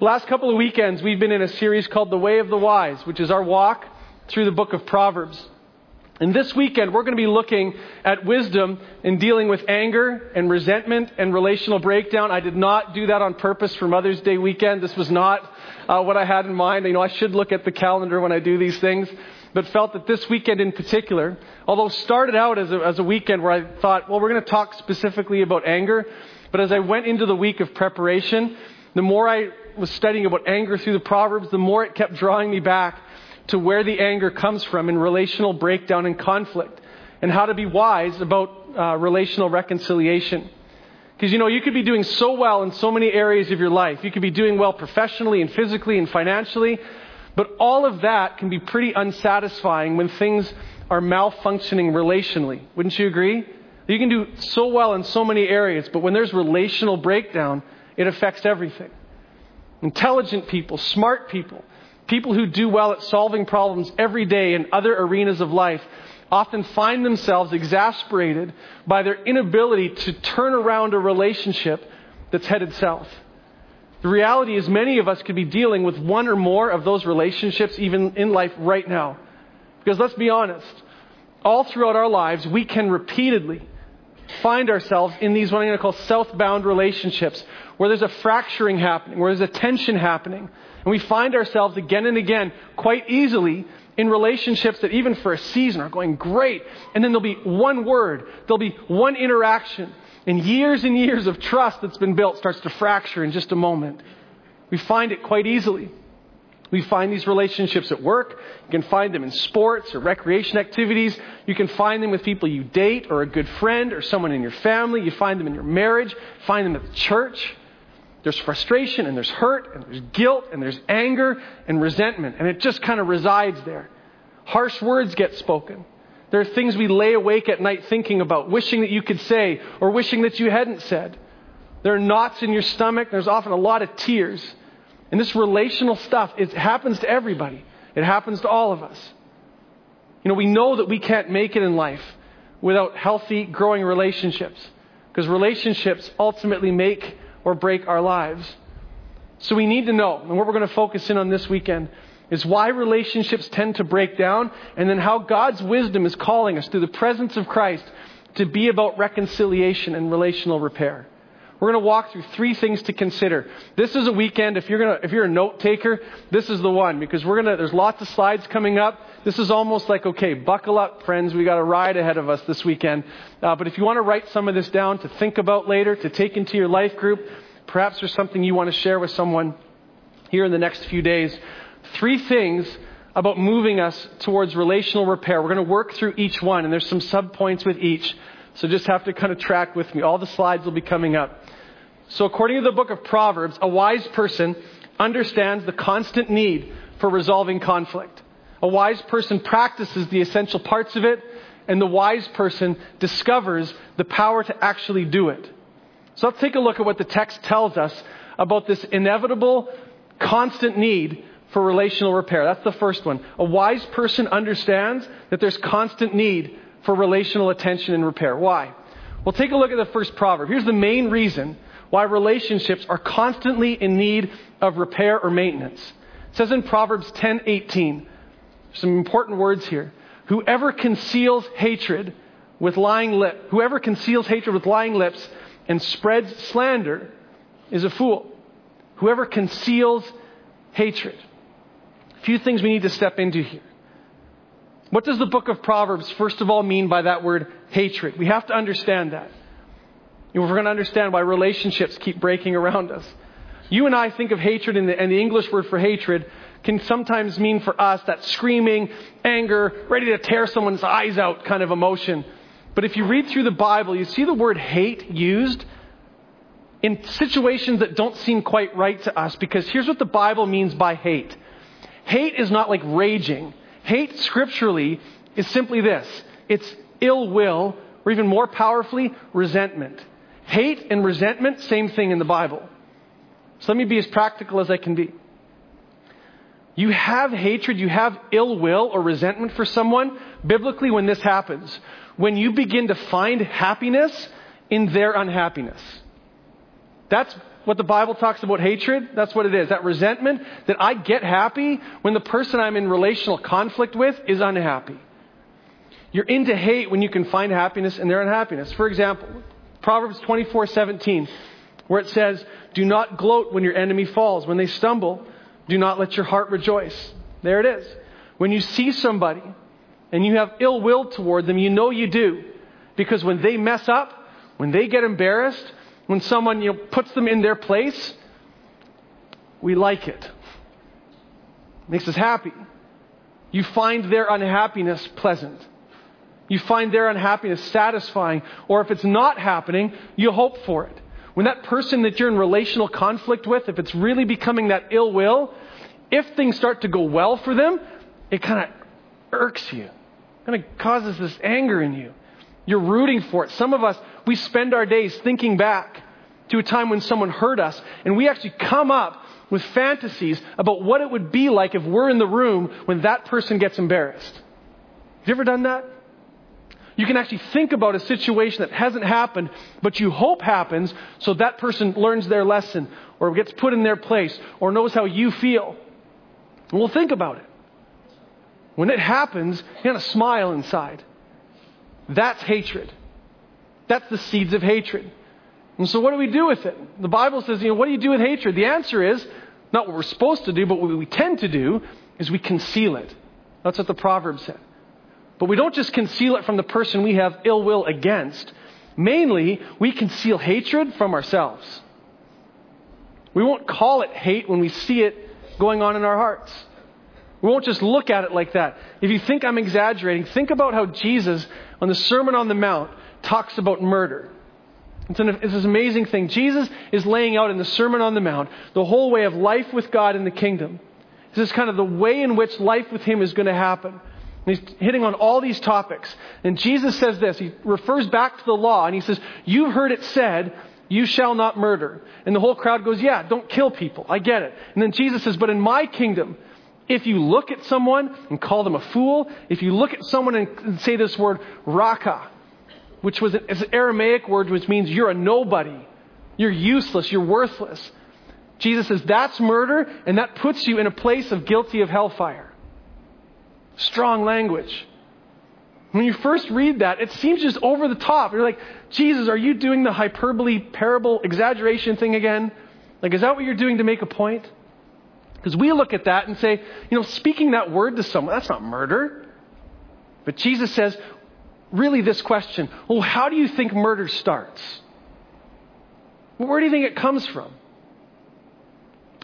The last couple of weekends, we've been in a series called The Way of the Wise, which is our walk through the book of Proverbs. And this weekend, we're going to be looking at wisdom in dealing with anger and resentment and relational breakdown. I did not do that on purpose for Mother's Day weekend. This was not uh, what I had in mind. You know, I should look at the calendar when I do these things, but felt that this weekend in particular, although started out as a, as a weekend where I thought, well, we're going to talk specifically about anger, but as I went into the week of preparation, the more I was studying about anger through the Proverbs, the more it kept drawing me back to where the anger comes from in relational breakdown and conflict, and how to be wise about uh, relational reconciliation. Because, you know, you could be doing so well in so many areas of your life. You could be doing well professionally and physically and financially, but all of that can be pretty unsatisfying when things are malfunctioning relationally. Wouldn't you agree? You can do so well in so many areas, but when there's relational breakdown, it affects everything. Intelligent people, smart people, people who do well at solving problems every day in other arenas of life often find themselves exasperated by their inability to turn around a relationship that's headed south. The reality is, many of us could be dealing with one or more of those relationships even in life right now. Because let's be honest, all throughout our lives, we can repeatedly find ourselves in these what I'm going to call southbound relationships where there's a fracturing happening, where there's a tension happening. And we find ourselves again and again quite easily in relationships that even for a season are going great. And then there'll be one word, there'll be one interaction. And years and years of trust that's been built starts to fracture in just a moment. We find it quite easily. We find these relationships at work. You can find them in sports or recreation activities. You can find them with people you date or a good friend or someone in your family. You find them in your marriage. Find them at the church. There's frustration and there's hurt and there's guilt and there's anger and resentment. And it just kind of resides there. Harsh words get spoken. There are things we lay awake at night thinking about, wishing that you could say or wishing that you hadn't said. There are knots in your stomach. There's often a lot of tears. And this relational stuff, it happens to everybody. It happens to all of us. You know, we know that we can't make it in life without healthy, growing relationships. Because relationships ultimately make or break our lives. So we need to know, and what we're going to focus in on this weekend is why relationships tend to break down, and then how God's wisdom is calling us through the presence of Christ to be about reconciliation and relational repair. We're going to walk through three things to consider. This is a weekend. If you're going to, if you're a note taker, this is the one because we're going to. There's lots of slides coming up. This is almost like okay, buckle up, friends. We got a ride ahead of us this weekend. Uh, but if you want to write some of this down to think about later, to take into your life group, perhaps there's something you want to share with someone here in the next few days. Three things about moving us towards relational repair. We're going to work through each one, and there's some sub points with each. So just have to kind of track with me. All the slides will be coming up. So, according to the book of Proverbs, a wise person understands the constant need for resolving conflict. A wise person practices the essential parts of it, and the wise person discovers the power to actually do it. So, let's take a look at what the text tells us about this inevitable, constant need for relational repair. That's the first one. A wise person understands that there's constant need for relational attention and repair. Why? Well, take a look at the first proverb. Here's the main reason why relationships are constantly in need of repair or maintenance. It says in Proverbs 10:18, some important words here. Whoever conceals hatred with lying lip, whoever conceals hatred with lying lips and spreads slander is a fool. Whoever conceals hatred. A few things we need to step into here. What does the book of Proverbs, first of all, mean by that word hatred? We have to understand that. We're going to understand why relationships keep breaking around us. You and I think of hatred, and the, and the English word for hatred can sometimes mean for us that screaming, anger, ready to tear someone's eyes out kind of emotion. But if you read through the Bible, you see the word hate used in situations that don't seem quite right to us because here's what the Bible means by hate hate is not like raging, hate scripturally is simply this it's ill will, or even more powerfully, resentment. Hate and resentment, same thing in the Bible. So let me be as practical as I can be. You have hatred, you have ill will or resentment for someone, biblically, when this happens. When you begin to find happiness in their unhappiness. That's what the Bible talks about hatred? That's what it is. That resentment that I get happy when the person I'm in relational conflict with is unhappy. You're into hate when you can find happiness in their unhappiness. For example, Proverbs 24:17, where it says, "Do not gloat when your enemy falls; when they stumble, do not let your heart rejoice." There it is. When you see somebody and you have ill will toward them, you know you do, because when they mess up, when they get embarrassed, when someone you know, puts them in their place, we like it. it. Makes us happy. You find their unhappiness pleasant. You find their unhappiness satisfying. Or if it's not happening, you hope for it. When that person that you're in relational conflict with, if it's really becoming that ill will, if things start to go well for them, it kind of irks you. Kind of causes this anger in you. You're rooting for it. Some of us, we spend our days thinking back to a time when someone hurt us, and we actually come up with fantasies about what it would be like if we're in the room when that person gets embarrassed. Have you ever done that? You can actually think about a situation that hasn't happened, but you hope happens so that person learns their lesson or gets put in their place or knows how you feel. And we'll think about it. When it happens, you kind a smile inside. That's hatred. That's the seeds of hatred. And so, what do we do with it? The Bible says, you know, what do you do with hatred? The answer is not what we're supposed to do, but what we tend to do is we conceal it. That's what the proverb said. But we don't just conceal it from the person we have ill will against. Mainly, we conceal hatred from ourselves. We won't call it hate when we see it going on in our hearts. We won't just look at it like that. If you think I'm exaggerating, think about how Jesus, on the Sermon on the Mount, talks about murder. It's, an, it's this amazing thing. Jesus is laying out in the Sermon on the Mount the whole way of life with God in the kingdom. This is kind of the way in which life with Him is going to happen. And he's hitting on all these topics. And Jesus says this. He refers back to the law and he says, You've heard it said, you shall not murder. And the whole crowd goes, Yeah, don't kill people. I get it. And then Jesus says, But in my kingdom, if you look at someone and call them a fool, if you look at someone and say this word, raka, which was an, an Aramaic word which means you're a nobody, you're useless, you're worthless. Jesus says that's murder, and that puts you in a place of guilty of hellfire. Strong language. When you first read that, it seems just over the top. You're like, Jesus, are you doing the hyperbole, parable, exaggeration thing again? Like, is that what you're doing to make a point? Because we look at that and say, you know, speaking that word to someone, that's not murder. But Jesus says, really, this question well, how do you think murder starts? Where do you think it comes from?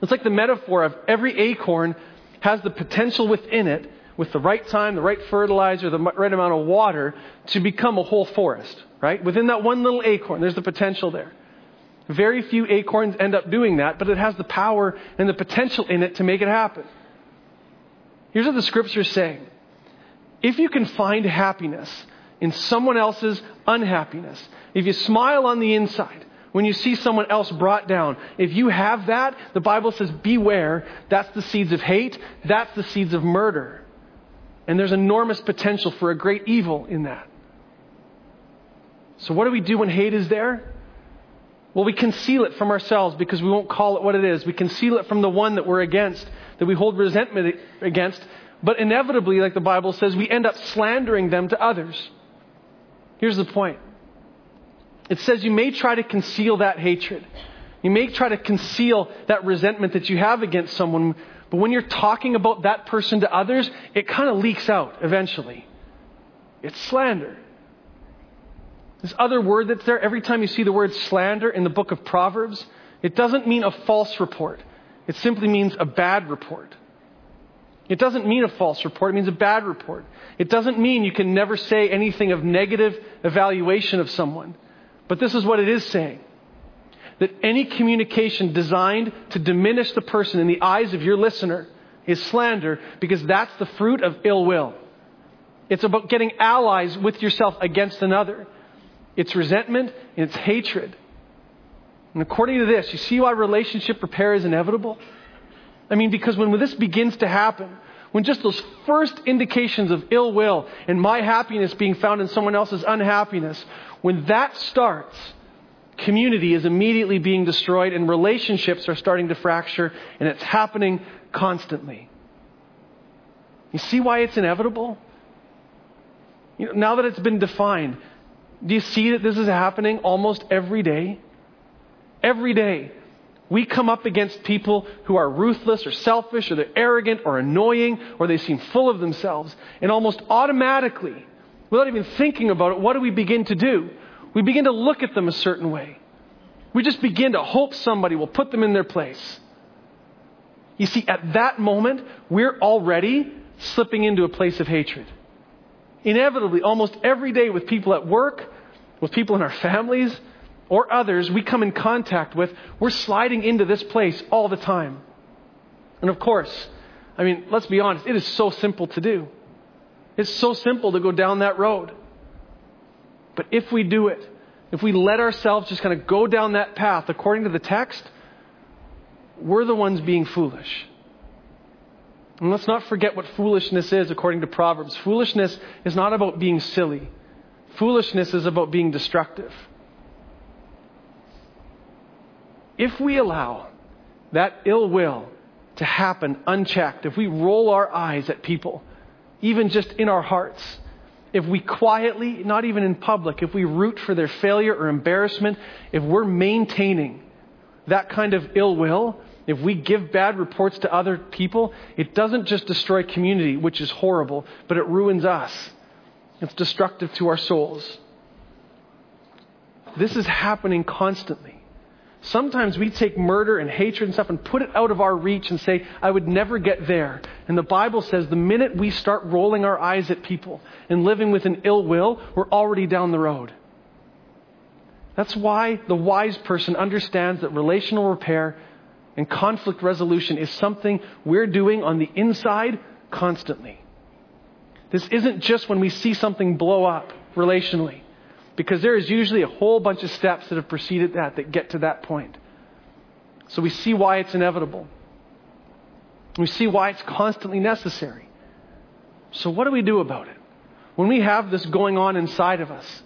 It's like the metaphor of every acorn has the potential within it with the right time, the right fertilizer, the right amount of water to become a whole forest, right? Within that one little acorn, there's the potential there. Very few acorns end up doing that, but it has the power and the potential in it to make it happen. Here's what the scripture's saying. If you can find happiness in someone else's unhappiness, if you smile on the inside, when you see someone else brought down, if you have that, the Bible says, beware. That's the seeds of hate. That's the seeds of murder. And there's enormous potential for a great evil in that. So, what do we do when hate is there? Well, we conceal it from ourselves because we won't call it what it is. We conceal it from the one that we're against, that we hold resentment against. But inevitably, like the Bible says, we end up slandering them to others. Here's the point it says you may try to conceal that hatred. You may try to conceal that resentment that you have against someone but when you're talking about that person to others, it kind of leaks out eventually. It's slander. This other word that's there, every time you see the word slander in the book of Proverbs, it doesn't mean a false report. It simply means a bad report. It doesn't mean a false report, it means a bad report. It doesn't mean you can never say anything of negative evaluation of someone. But this is what it is saying that any communication designed to diminish the person in the eyes of your listener is slander because that's the fruit of ill will. It's about getting allies with yourself against another. It's resentment and it's hatred. And according to this, you see why relationship repair is inevitable? I mean, because when this begins to happen, when just those first indications of ill will and my happiness being found in someone else's unhappiness, when that starts, community is immediately being destroyed and relationships are starting to fracture, and it's happening constantly. You see why it's inevitable? You know, now that it's been defined, do you see that this is happening almost every day? Every day. We come up against people who are ruthless or selfish or they're arrogant or annoying or they seem full of themselves. And almost automatically, without even thinking about it, what do we begin to do? We begin to look at them a certain way. We just begin to hope somebody will put them in their place. You see, at that moment, we're already slipping into a place of hatred. Inevitably, almost every day with people at work, with people in our families, or others we come in contact with, we're sliding into this place all the time. And of course, I mean, let's be honest, it is so simple to do. It's so simple to go down that road. But if we do it, if we let ourselves just kind of go down that path according to the text, we're the ones being foolish. And let's not forget what foolishness is according to Proverbs. Foolishness is not about being silly, foolishness is about being destructive. If we allow that ill will to happen unchecked, if we roll our eyes at people, even just in our hearts, if we quietly, not even in public, if we root for their failure or embarrassment, if we're maintaining that kind of ill will, if we give bad reports to other people, it doesn't just destroy community, which is horrible, but it ruins us. It's destructive to our souls. This is happening constantly. Sometimes we take murder and hatred and stuff and put it out of our reach and say, I would never get there. And the Bible says the minute we start rolling our eyes at people and living with an ill will, we're already down the road. That's why the wise person understands that relational repair and conflict resolution is something we're doing on the inside constantly. This isn't just when we see something blow up relationally. Because there is usually a whole bunch of steps that have preceded that that get to that point. So we see why it's inevitable. We see why it's constantly necessary. So, what do we do about it? When we have this going on inside of us,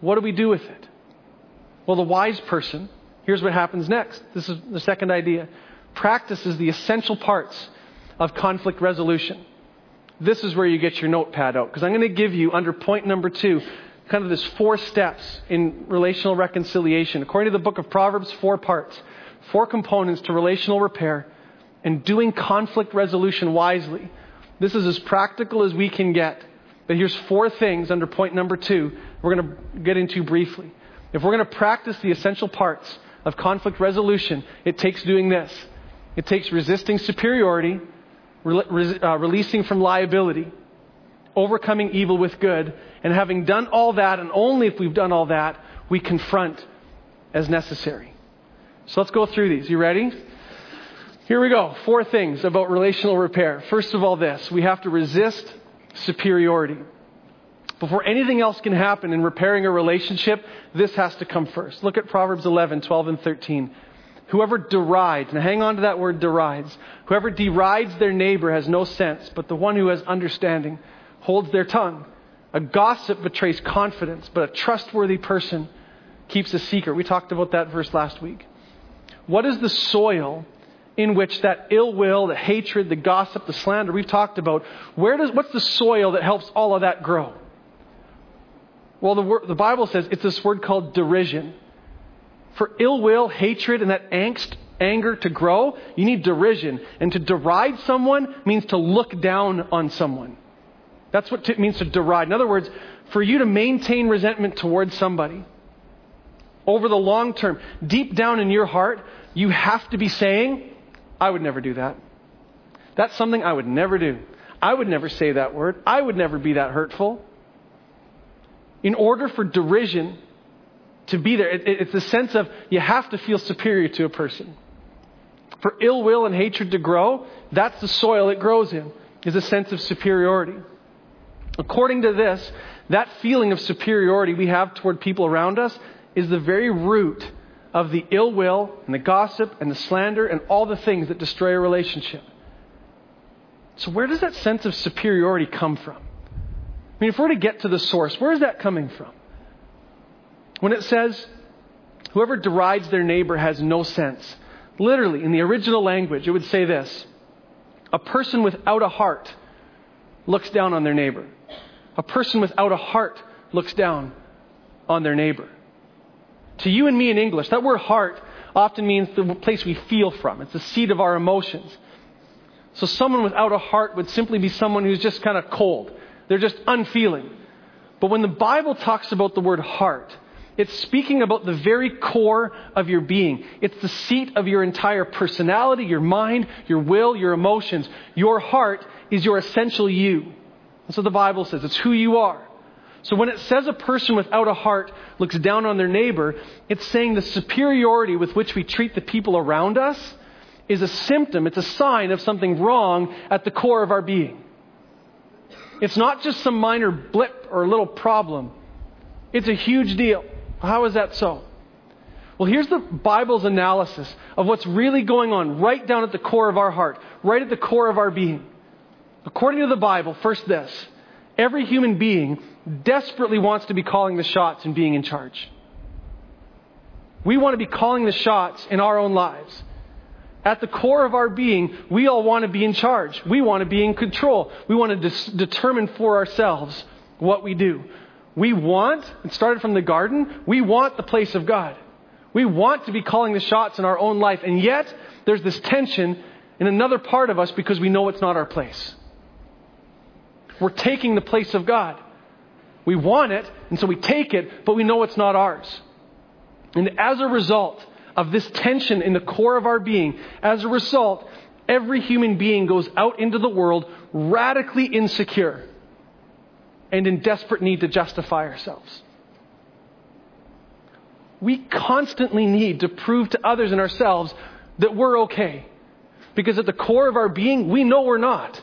what do we do with it? Well, the wise person, here's what happens next. This is the second idea practices the essential parts of conflict resolution. This is where you get your notepad out, because I'm going to give you, under point number two, kind of this four steps in relational reconciliation. According to the book of Proverbs, four parts, four components to relational repair and doing conflict resolution wisely. This is as practical as we can get. But here's four things under point number two we're going to get into briefly. If we're going to practice the essential parts of conflict resolution, it takes doing this it takes resisting superiority, re- uh, releasing from liability, overcoming evil with good, and having done all that, and only if we've done all that, we confront as necessary. So let's go through these. You ready? Here we go. Four things about relational repair. First of all, this we have to resist superiority. Before anything else can happen in repairing a relationship, this has to come first. Look at Proverbs 11, 12, and 13. Whoever derides, and hang on to that word derides, whoever derides their neighbor has no sense, but the one who has understanding holds their tongue. A gossip betrays confidence, but a trustworthy person keeps a secret. We talked about that verse last week. What is the soil in which that ill will, the hatred, the gossip, the slander we've talked about, where does, what's the soil that helps all of that grow? Well, the, the Bible says it's this word called derision. For ill will, hatred, and that angst, anger to grow, you need derision. And to deride someone means to look down on someone. That's what it means to deride. In other words, for you to maintain resentment towards somebody over the long term, deep down in your heart, you have to be saying, I would never do that. That's something I would never do. I would never say that word. I would never be that hurtful. In order for derision to be there, it's a sense of you have to feel superior to a person. For ill will and hatred to grow, that's the soil it grows in, is a sense of superiority. According to this, that feeling of superiority we have toward people around us is the very root of the ill will and the gossip and the slander and all the things that destroy a relationship. So, where does that sense of superiority come from? I mean, if we're to get to the source, where is that coming from? When it says, Whoever derides their neighbor has no sense. Literally, in the original language, it would say this A person without a heart looks down on their neighbor. A person without a heart looks down on their neighbor. To you and me in English, that word heart often means the place we feel from. It's the seat of our emotions. So someone without a heart would simply be someone who's just kind of cold. They're just unfeeling. But when the Bible talks about the word heart, it's speaking about the very core of your being. It's the seat of your entire personality, your mind, your will, your emotions. Your heart is your essential you. That's what the Bible says. It's who you are. So when it says a person without a heart looks down on their neighbor, it's saying the superiority with which we treat the people around us is a symptom, it's a sign of something wrong at the core of our being. It's not just some minor blip or little problem. It's a huge deal. How is that so? Well, here's the Bible's analysis of what's really going on right down at the core of our heart, right at the core of our being. According to the Bible, first this every human being desperately wants to be calling the shots and being in charge. We want to be calling the shots in our own lives. At the core of our being, we all want to be in charge. We want to be in control. We want to dis- determine for ourselves what we do. We want, it started from the garden, we want the place of God. We want to be calling the shots in our own life. And yet, there's this tension in another part of us because we know it's not our place. We're taking the place of God. We want it, and so we take it, but we know it's not ours. And as a result of this tension in the core of our being, as a result, every human being goes out into the world radically insecure and in desperate need to justify ourselves. We constantly need to prove to others and ourselves that we're okay. Because at the core of our being, we know we're not.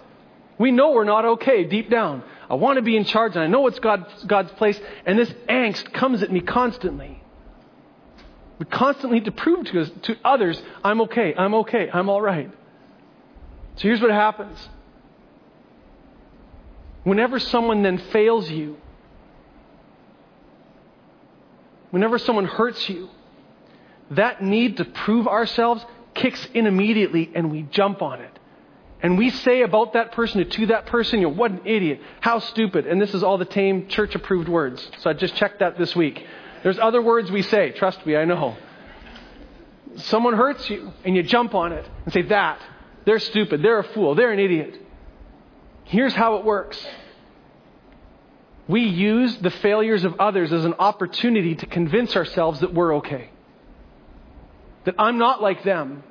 We know we're not okay deep down. I want to be in charge and I know it's God's, God's place, and this angst comes at me constantly. We constantly need to prove to, us, to others, I'm okay, I'm okay, I'm all right. So here's what happens. Whenever someone then fails you, whenever someone hurts you, that need to prove ourselves kicks in immediately and we jump on it. And we say about that person to that person, you know, what an idiot, how stupid. And this is all the tame church approved words. So I just checked that this week. There's other words we say, trust me, I know. Someone hurts you and you jump on it and say, that, they're stupid, they're a fool, they're an idiot. Here's how it works. We use the failures of others as an opportunity to convince ourselves that we're okay. That I'm not like them.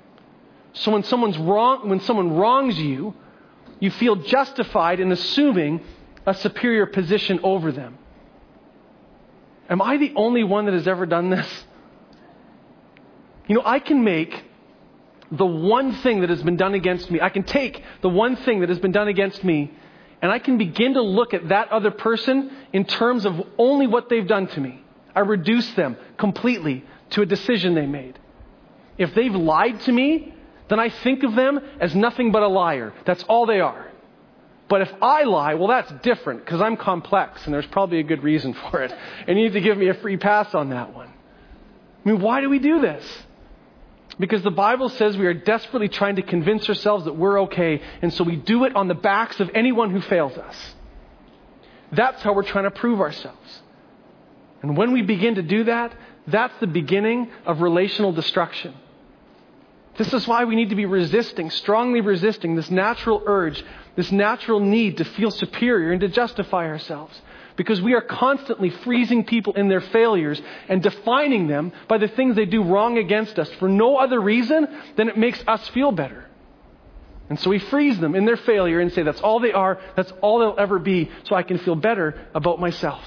So when someone's wrong, when someone wrongs you, you feel justified in assuming a superior position over them. Am I the only one that has ever done this? You know, I can make the one thing that has been done against me, I can take the one thing that has been done against me, and I can begin to look at that other person in terms of only what they've done to me. I reduce them completely to a decision they made. If they've lied to me, then I think of them as nothing but a liar. That's all they are. But if I lie, well, that's different because I'm complex and there's probably a good reason for it. And you need to give me a free pass on that one. I mean, why do we do this? Because the Bible says we are desperately trying to convince ourselves that we're okay, and so we do it on the backs of anyone who fails us. That's how we're trying to prove ourselves. And when we begin to do that, that's the beginning of relational destruction. This is why we need to be resisting, strongly resisting this natural urge, this natural need to feel superior and to justify ourselves. Because we are constantly freezing people in their failures and defining them by the things they do wrong against us for no other reason than it makes us feel better. And so we freeze them in their failure and say, that's all they are, that's all they'll ever be, so I can feel better about myself.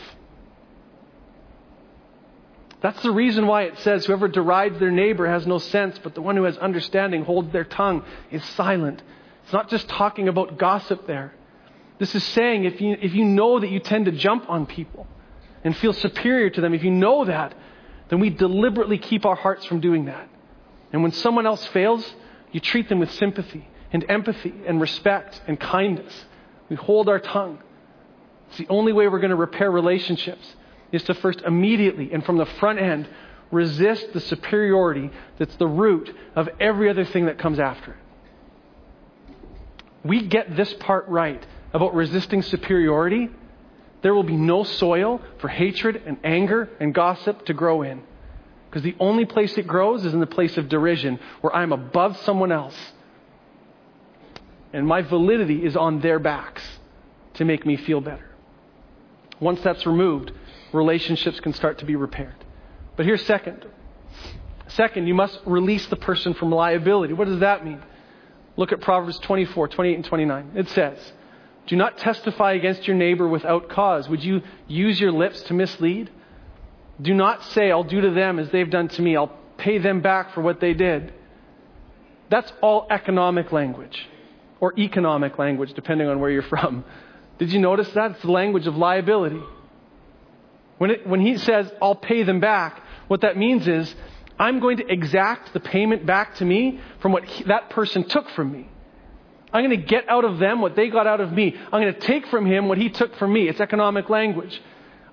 That's the reason why it says, Whoever derides their neighbor has no sense, but the one who has understanding holds their tongue is silent. It's not just talking about gossip there. This is saying if you, if you know that you tend to jump on people and feel superior to them, if you know that, then we deliberately keep our hearts from doing that. And when someone else fails, you treat them with sympathy and empathy and respect and kindness. We hold our tongue. It's the only way we're going to repair relationships is to first immediately and from the front end resist the superiority that's the root of every other thing that comes after it. We get this part right about resisting superiority, there will be no soil for hatred and anger and gossip to grow in. Because the only place it grows is in the place of derision, where I'm above someone else. And my validity is on their backs to make me feel better. Once that's removed, relationships can start to be repaired. But here's second. Second, you must release the person from liability. What does that mean? Look at Proverbs 24, 28, and 29. It says, Do not testify against your neighbor without cause. Would you use your lips to mislead? Do not say, I'll do to them as they've done to me. I'll pay them back for what they did. That's all economic language, or economic language, depending on where you're from. Did you notice that? It's the language of liability. When, it, when he says, I'll pay them back, what that means is, I'm going to exact the payment back to me from what he, that person took from me. I'm going to get out of them what they got out of me. I'm going to take from him what he took from me. It's economic language.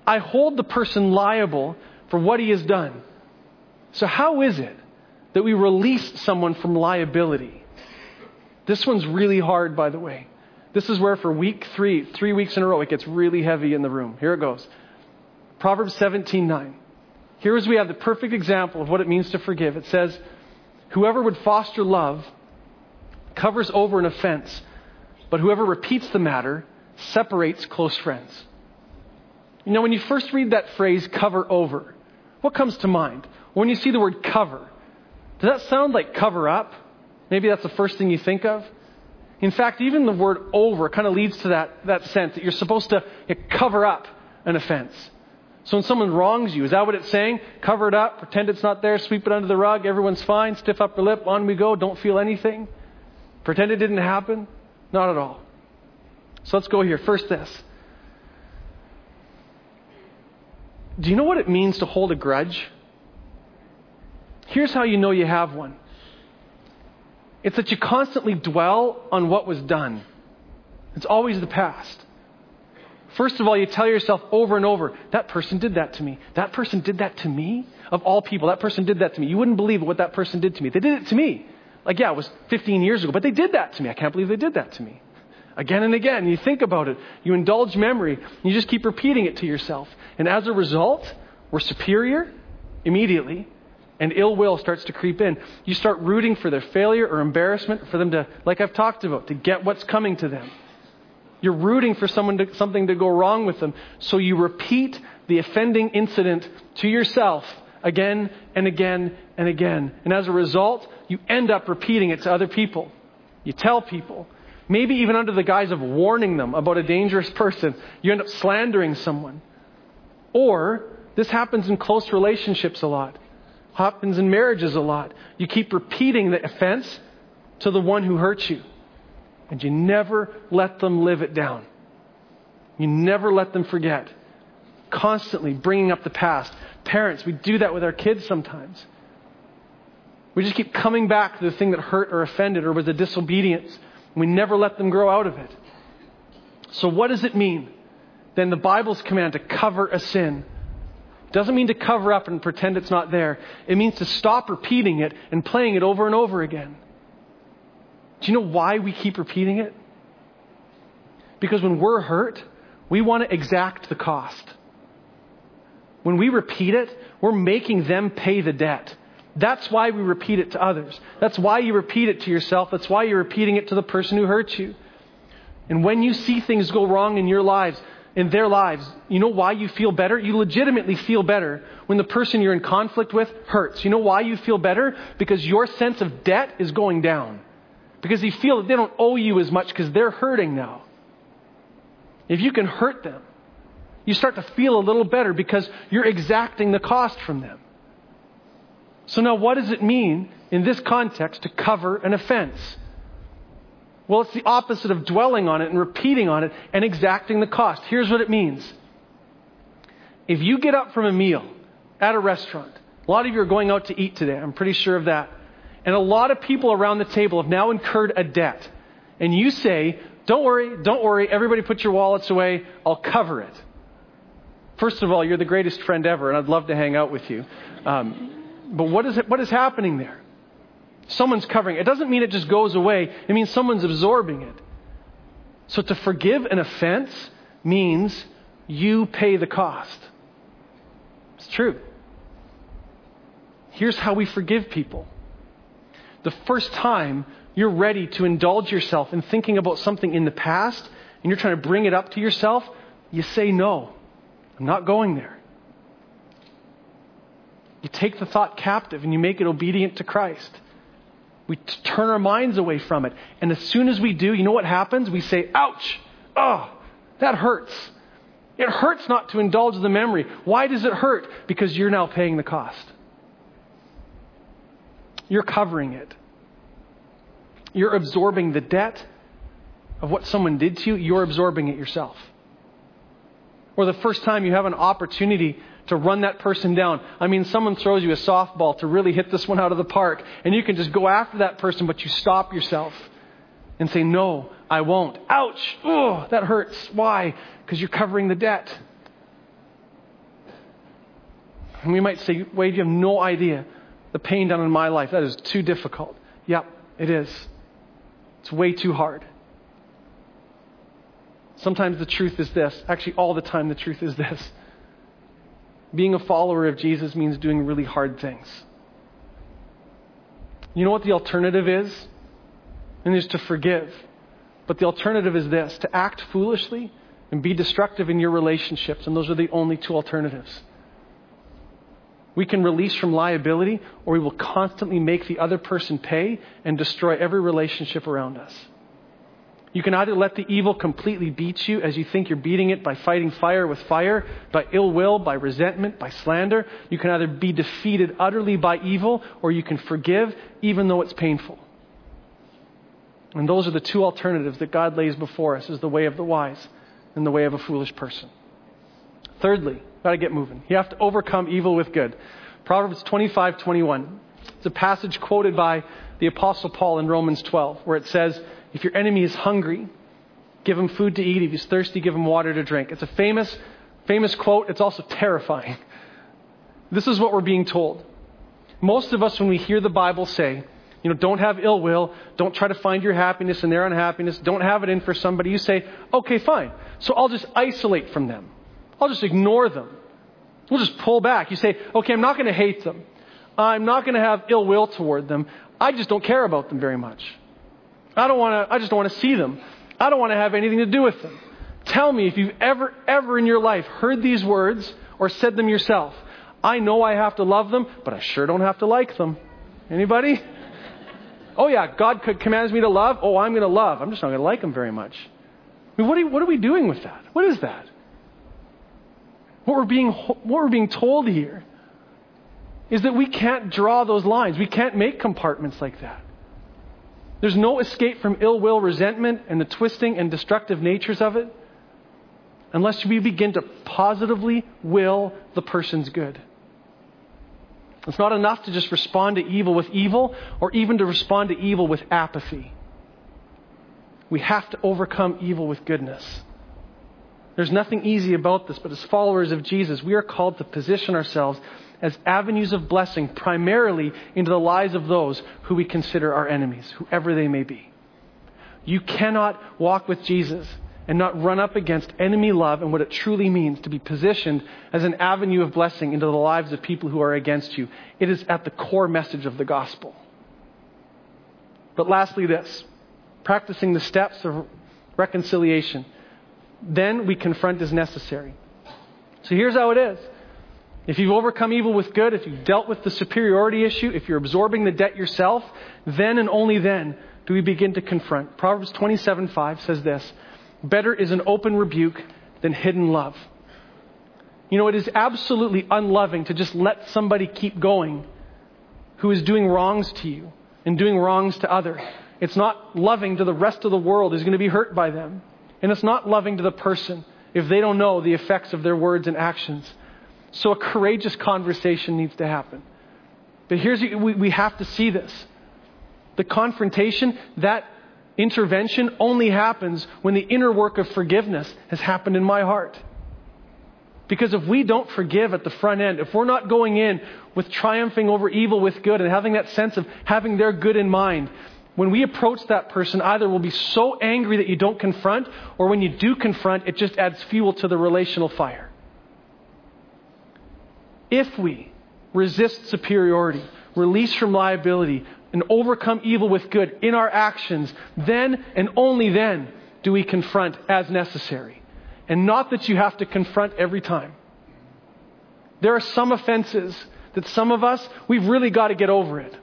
I hold the person liable for what he has done. So, how is it that we release someone from liability? This one's really hard, by the way. This is where, for week three, three weeks in a row, it gets really heavy in the room. Here it goes Proverbs 17 9. Here's we have the perfect example of what it means to forgive. It says, Whoever would foster love covers over an offense, but whoever repeats the matter separates close friends. You know, when you first read that phrase, cover over, what comes to mind? When you see the word cover, does that sound like cover up? Maybe that's the first thing you think of. In fact, even the word over kind of leads to that, that sense that you're supposed to cover up an offense. So when someone wrongs you, is that what it's saying? Cover it up, pretend it's not there, sweep it under the rug, everyone's fine, stiff upper lip, on we go, don't feel anything? Pretend it didn't happen? Not at all. So let's go here. First, this. Do you know what it means to hold a grudge? Here's how you know you have one it's that you constantly dwell on what was done, it's always the past. First of all, you tell yourself over and over, that person did that to me. That person did that to me? Of all people, that person did that to me. You wouldn't believe what that person did to me. They did it to me. Like, yeah, it was 15 years ago, but they did that to me. I can't believe they did that to me. Again and again, you think about it, you indulge memory, you just keep repeating it to yourself. And as a result, we're superior immediately, and ill will starts to creep in. You start rooting for their failure or embarrassment, for them to, like I've talked about, to get what's coming to them. You're rooting for someone to, something to go wrong with them. So you repeat the offending incident to yourself again and again and again. And as a result, you end up repeating it to other people. You tell people, maybe even under the guise of warning them about a dangerous person, you end up slandering someone. Or this happens in close relationships a lot, happens in marriages a lot. You keep repeating the offense to the one who hurt you, and you never let them live it down. You never let them forget. Constantly bringing up the past. Parents, we do that with our kids sometimes. We just keep coming back to the thing that hurt or offended or was a disobedience. We never let them grow out of it. So, what does it mean? Then the Bible's command to cover a sin doesn't mean to cover up and pretend it's not there. It means to stop repeating it and playing it over and over again. Do you know why we keep repeating it? Because when we're hurt, we want to exact the cost. When we repeat it, we're making them pay the debt. That's why we repeat it to others. That's why you repeat it to yourself. That's why you're repeating it to the person who hurt you. And when you see things go wrong in your lives, in their lives, you know why you feel better? You legitimately feel better when the person you're in conflict with hurts. You know why you feel better? Because your sense of debt is going down. Because you feel that they don't owe you as much because they're hurting now. If you can hurt them, you start to feel a little better because you're exacting the cost from them. So now, what does it mean in this context to cover an offense? Well, it's the opposite of dwelling on it and repeating on it and exacting the cost. Here's what it means. If you get up from a meal at a restaurant, a lot of you are going out to eat today, I'm pretty sure of that, and a lot of people around the table have now incurred a debt, and you say, Don't worry, don't worry, everybody put your wallets away, I'll cover it. First of all, you're the greatest friend ever, and I'd love to hang out with you. Um, but what is, it, what is happening there? Someone's covering. It doesn't mean it just goes away, it means someone's absorbing it. So to forgive an offense means you pay the cost. It's true. Here's how we forgive people. The first time you're ready to indulge yourself in thinking about something in the past and you're trying to bring it up to yourself, you say, No, I'm not going there. You take the thought captive and you make it obedient to Christ. We t- turn our minds away from it. And as soon as we do, you know what happens? We say, Ouch! Oh, that hurts. It hurts not to indulge the memory. Why does it hurt? Because you're now paying the cost. You're covering it. You're absorbing the debt of what someone did to you, you're absorbing it yourself. Or the first time you have an opportunity to run that person down. I mean, someone throws you a softball to really hit this one out of the park, and you can just go after that person, but you stop yourself and say, No, I won't. Ouch! Oh, that hurts. Why? Because you're covering the debt. And we might say, Wade, you have no idea the pain done in my life. That is too difficult. Yep, it is. It's way too hard. Sometimes the truth is this. Actually, all the time, the truth is this. Being a follower of Jesus means doing really hard things. You know what the alternative is? And is to forgive. But the alternative is this to act foolishly and be destructive in your relationships. And those are the only two alternatives. We can release from liability, or we will constantly make the other person pay and destroy every relationship around us. You can either let the evil completely beat you as you think you're beating it by fighting fire with fire, by ill will, by resentment, by slander. You can either be defeated utterly by evil, or you can forgive even though it's painful. And those are the two alternatives that God lays before us as the way of the wise and the way of a foolish person. Thirdly, got to get moving. You have to overcome evil with good. Proverbs 25:21. It's a passage quoted by the apostle Paul in Romans 12 where it says, if your enemy is hungry, give him food to eat. If he's thirsty, give him water to drink. It's a famous, famous quote. It's also terrifying. This is what we're being told. Most of us, when we hear the Bible say, you know, don't have ill will, don't try to find your happiness in their unhappiness, don't have it in for somebody, you say, okay, fine. So I'll just isolate from them. I'll just ignore them. We'll just pull back. You say, okay, I'm not going to hate them. I'm not going to have ill will toward them. I just don't care about them very much. I don't want to, I just don't want to see them. I don't want to have anything to do with them. Tell me if you've ever, ever in your life heard these words or said them yourself. I know I have to love them, but I sure don't have to like them. Anybody? Oh yeah, God commands me to love. Oh, I'm going to love. I'm just not going to like them very much. I mean, what, are, what are we doing with that? What is that? What we're being, what we're being told here is that we can't draw those lines. We can't make compartments like that. There's no escape from ill will, resentment, and the twisting and destructive natures of it unless we begin to positively will the person's good. It's not enough to just respond to evil with evil or even to respond to evil with apathy. We have to overcome evil with goodness. There's nothing easy about this, but as followers of Jesus, we are called to position ourselves as avenues of blessing primarily into the lives of those who we consider our enemies, whoever they may be. You cannot walk with Jesus and not run up against enemy love and what it truly means to be positioned as an avenue of blessing into the lives of people who are against you. It is at the core message of the gospel. But lastly, this practicing the steps of reconciliation. Then we confront as necessary. So here's how it is if you've overcome evil with good, if you've dealt with the superiority issue, if you're absorbing the debt yourself, then and only then do we begin to confront. Proverbs 27:5 says this Better is an open rebuke than hidden love. You know, it is absolutely unloving to just let somebody keep going who is doing wrongs to you and doing wrongs to others. It's not loving to the rest of the world who's going to be hurt by them. And it's not loving to the person if they don't know the effects of their words and actions. So a courageous conversation needs to happen. But here's, we, we have to see this. The confrontation, that intervention only happens when the inner work of forgiveness has happened in my heart. Because if we don't forgive at the front end, if we're not going in with triumphing over evil with good and having that sense of having their good in mind, when we approach that person, either we'll be so angry that you don't confront, or when you do confront, it just adds fuel to the relational fire. If we resist superiority, release from liability, and overcome evil with good in our actions, then and only then do we confront as necessary. And not that you have to confront every time. There are some offenses that some of us, we've really got to get over it.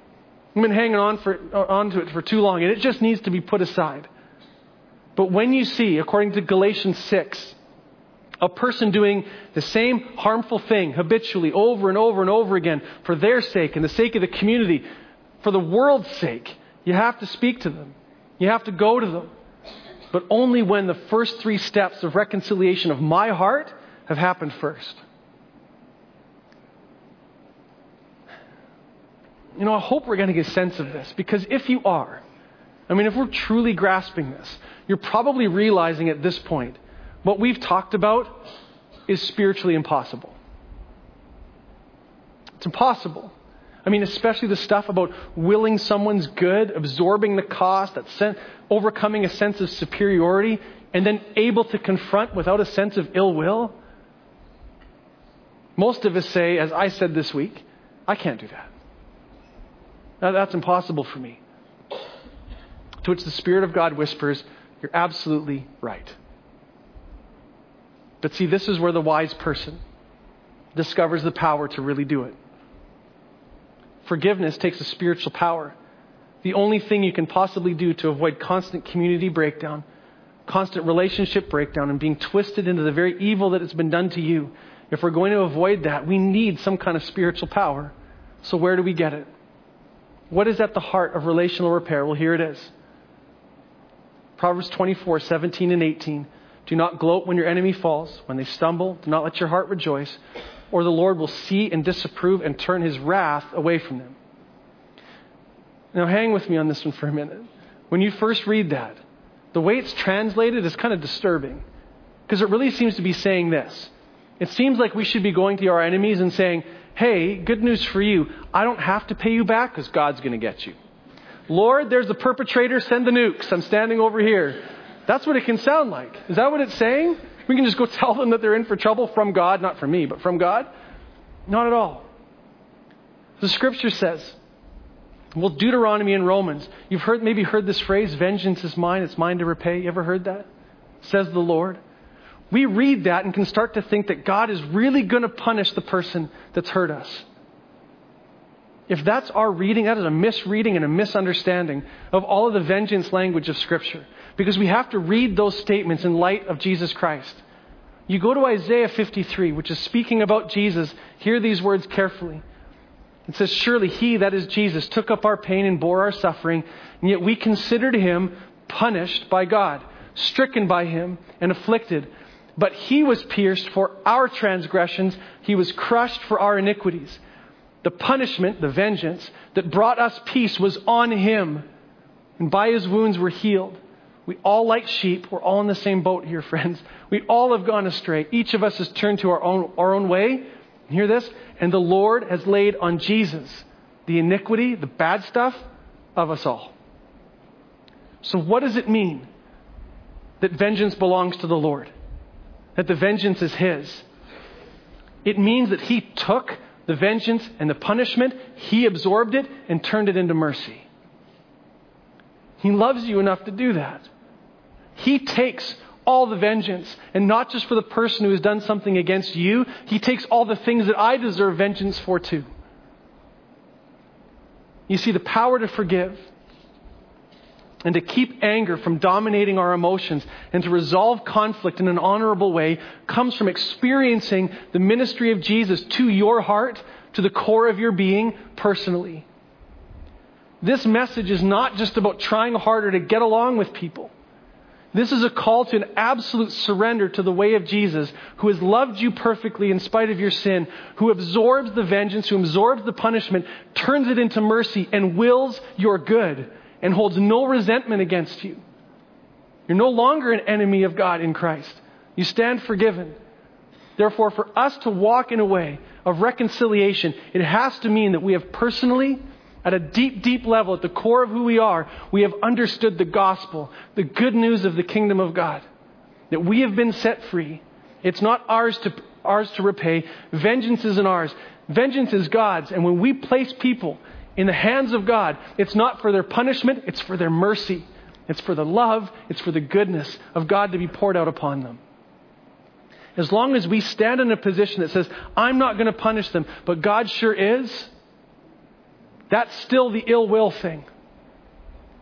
We've been hanging on, for, uh, on to it for too long, and it just needs to be put aside. But when you see, according to Galatians 6, a person doing the same harmful thing habitually over and over and over again for their sake and the sake of the community, for the world's sake, you have to speak to them. You have to go to them. But only when the first three steps of reconciliation of my heart have happened first. You know, I hope we're getting a sense of this because if you are, I mean, if we're truly grasping this, you're probably realizing at this point what we've talked about is spiritually impossible. It's impossible. I mean, especially the stuff about willing someone's good, absorbing the cost, that sen- overcoming a sense of superiority, and then able to confront without a sense of ill will. Most of us say, as I said this week, I can't do that. That's impossible for me. To which the Spirit of God whispers, You're absolutely right. But see, this is where the wise person discovers the power to really do it. Forgiveness takes a spiritual power. The only thing you can possibly do to avoid constant community breakdown, constant relationship breakdown, and being twisted into the very evil that has been done to you, if we're going to avoid that, we need some kind of spiritual power. So, where do we get it? What is at the heart of relational repair? Well, here it is Proverbs 24, 17 and 18. Do not gloat when your enemy falls. When they stumble, do not let your heart rejoice, or the Lord will see and disapprove and turn his wrath away from them. Now, hang with me on this one for a minute. When you first read that, the way it's translated is kind of disturbing because it really seems to be saying this. It seems like we should be going to our enemies and saying, hey, good news for you. I don't have to pay you back because God's going to get you. Lord, there's the perpetrator. Send the nukes. I'm standing over here. That's what it can sound like. Is that what it's saying? We can just go tell them that they're in for trouble from God, not from me, but from God? Not at all. The scripture says, well, Deuteronomy and Romans, you've heard, maybe heard this phrase, vengeance is mine, it's mine to repay. You ever heard that? Says the Lord we read that and can start to think that God is really going to punish the person that's hurt us. If that's our reading, that is a misreading and a misunderstanding of all of the vengeance language of Scripture. Because we have to read those statements in light of Jesus Christ. You go to Isaiah 53, which is speaking about Jesus. Hear these words carefully. It says, Surely he, that is Jesus, took up our pain and bore our suffering, and yet we considered him punished by God, stricken by him, and afflicted. But he was pierced for our transgressions, he was crushed for our iniquities. The punishment, the vengeance that brought us peace was on him, and by his wounds we're healed. We all, like sheep, we're all in the same boat here, friends. We all have gone astray. Each of us has turned to our own, our own way. Hear this? And the Lord has laid on Jesus the iniquity, the bad stuff of us all. So, what does it mean that vengeance belongs to the Lord? That the vengeance is His. It means that He took the vengeance and the punishment, He absorbed it and turned it into mercy. He loves you enough to do that. He takes all the vengeance, and not just for the person who has done something against you, He takes all the things that I deserve vengeance for too. You see, the power to forgive and to keep anger from dominating our emotions and to resolve conflict in an honorable way comes from experiencing the ministry of Jesus to your heart, to the core of your being personally. This message is not just about trying harder to get along with people. This is a call to an absolute surrender to the way of Jesus, who has loved you perfectly in spite of your sin, who absorbs the vengeance, who absorbs the punishment, turns it into mercy, and wills your good and holds no resentment against you. You're no longer an enemy of God in Christ. You stand forgiven. Therefore, for us to walk in a way of reconciliation, it has to mean that we have personally, at a deep, deep level, at the core of who we are, we have understood the gospel, the good news of the kingdom of God. That we have been set free. It's not ours to, ours to repay. Vengeance isn't ours. Vengeance is God's. And when we place people in the hands of God, it's not for their punishment, it's for their mercy. It's for the love, it's for the goodness of God to be poured out upon them. As long as we stand in a position that says, I'm not going to punish them, but God sure is, that's still the ill will thing.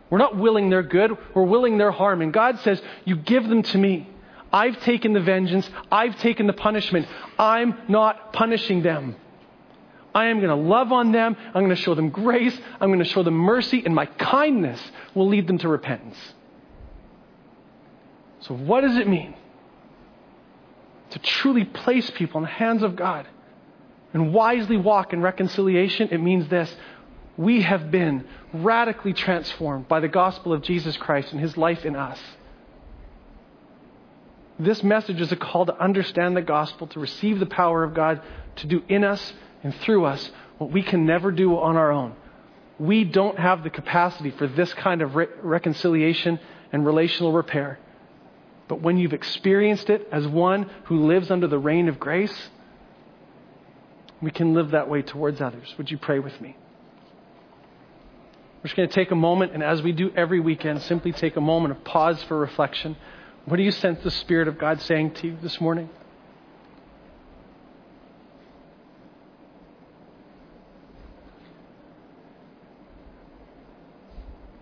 We're not willing their good, we're willing their harm. And God says, You give them to me. I've taken the vengeance, I've taken the punishment. I'm not punishing them. I am going to love on them. I'm going to show them grace. I'm going to show them mercy, and my kindness will lead them to repentance. So, what does it mean to truly place people in the hands of God and wisely walk in reconciliation? It means this we have been radically transformed by the gospel of Jesus Christ and his life in us. This message is a call to understand the gospel, to receive the power of God, to do in us and through us what we can never do on our own. We don't have the capacity for this kind of re- reconciliation and relational repair. But when you've experienced it as one who lives under the reign of grace, we can live that way towards others. Would you pray with me? We're just going to take a moment, and as we do every weekend, simply take a moment of pause for reflection. What do you sense the Spirit of God saying to you this morning?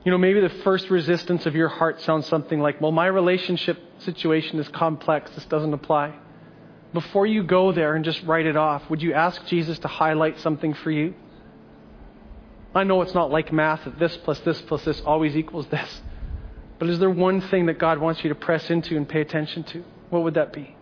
You know, maybe the first resistance of your heart sounds something like, well, my relationship situation is complex. This doesn't apply. Before you go there and just write it off, would you ask Jesus to highlight something for you? I know it's not like math that this plus this plus this always equals this. But is there one thing that God wants you to press into and pay attention to? What would that be?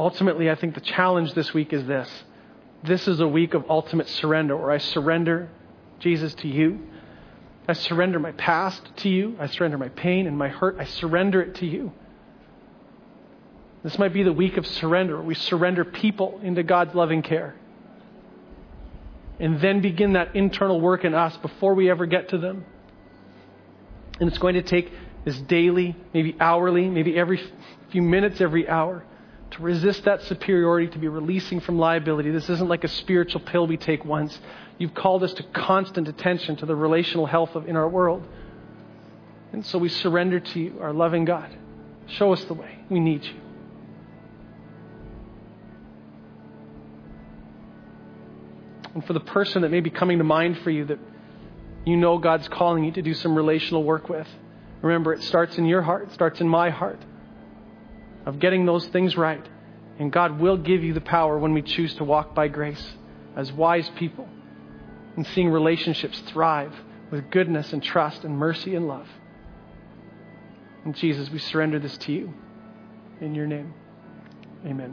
Ultimately, I think the challenge this week is this. This is a week of ultimate surrender where I surrender Jesus to you. I surrender my past to you. I surrender my pain and my hurt. I surrender it to you. This might be the week of surrender where we surrender people into God's loving care. And then begin that internal work in us before we ever get to them. And it's going to take this daily, maybe hourly, maybe every few minutes, every hour to resist that superiority, to be releasing from liability. This isn't like a spiritual pill we take once. You've called us to constant attention to the relational health of, in our world. And so we surrender to you, our loving God. Show us the way. We need you. And for the person that may be coming to mind for you that you know God's calling you to do some relational work with, remember it starts in your heart, it starts in my heart of getting those things right. And God will give you the power when we choose to walk by grace as wise people and seeing relationships thrive with goodness and trust and mercy and love. And Jesus, we surrender this to you. In your name, amen.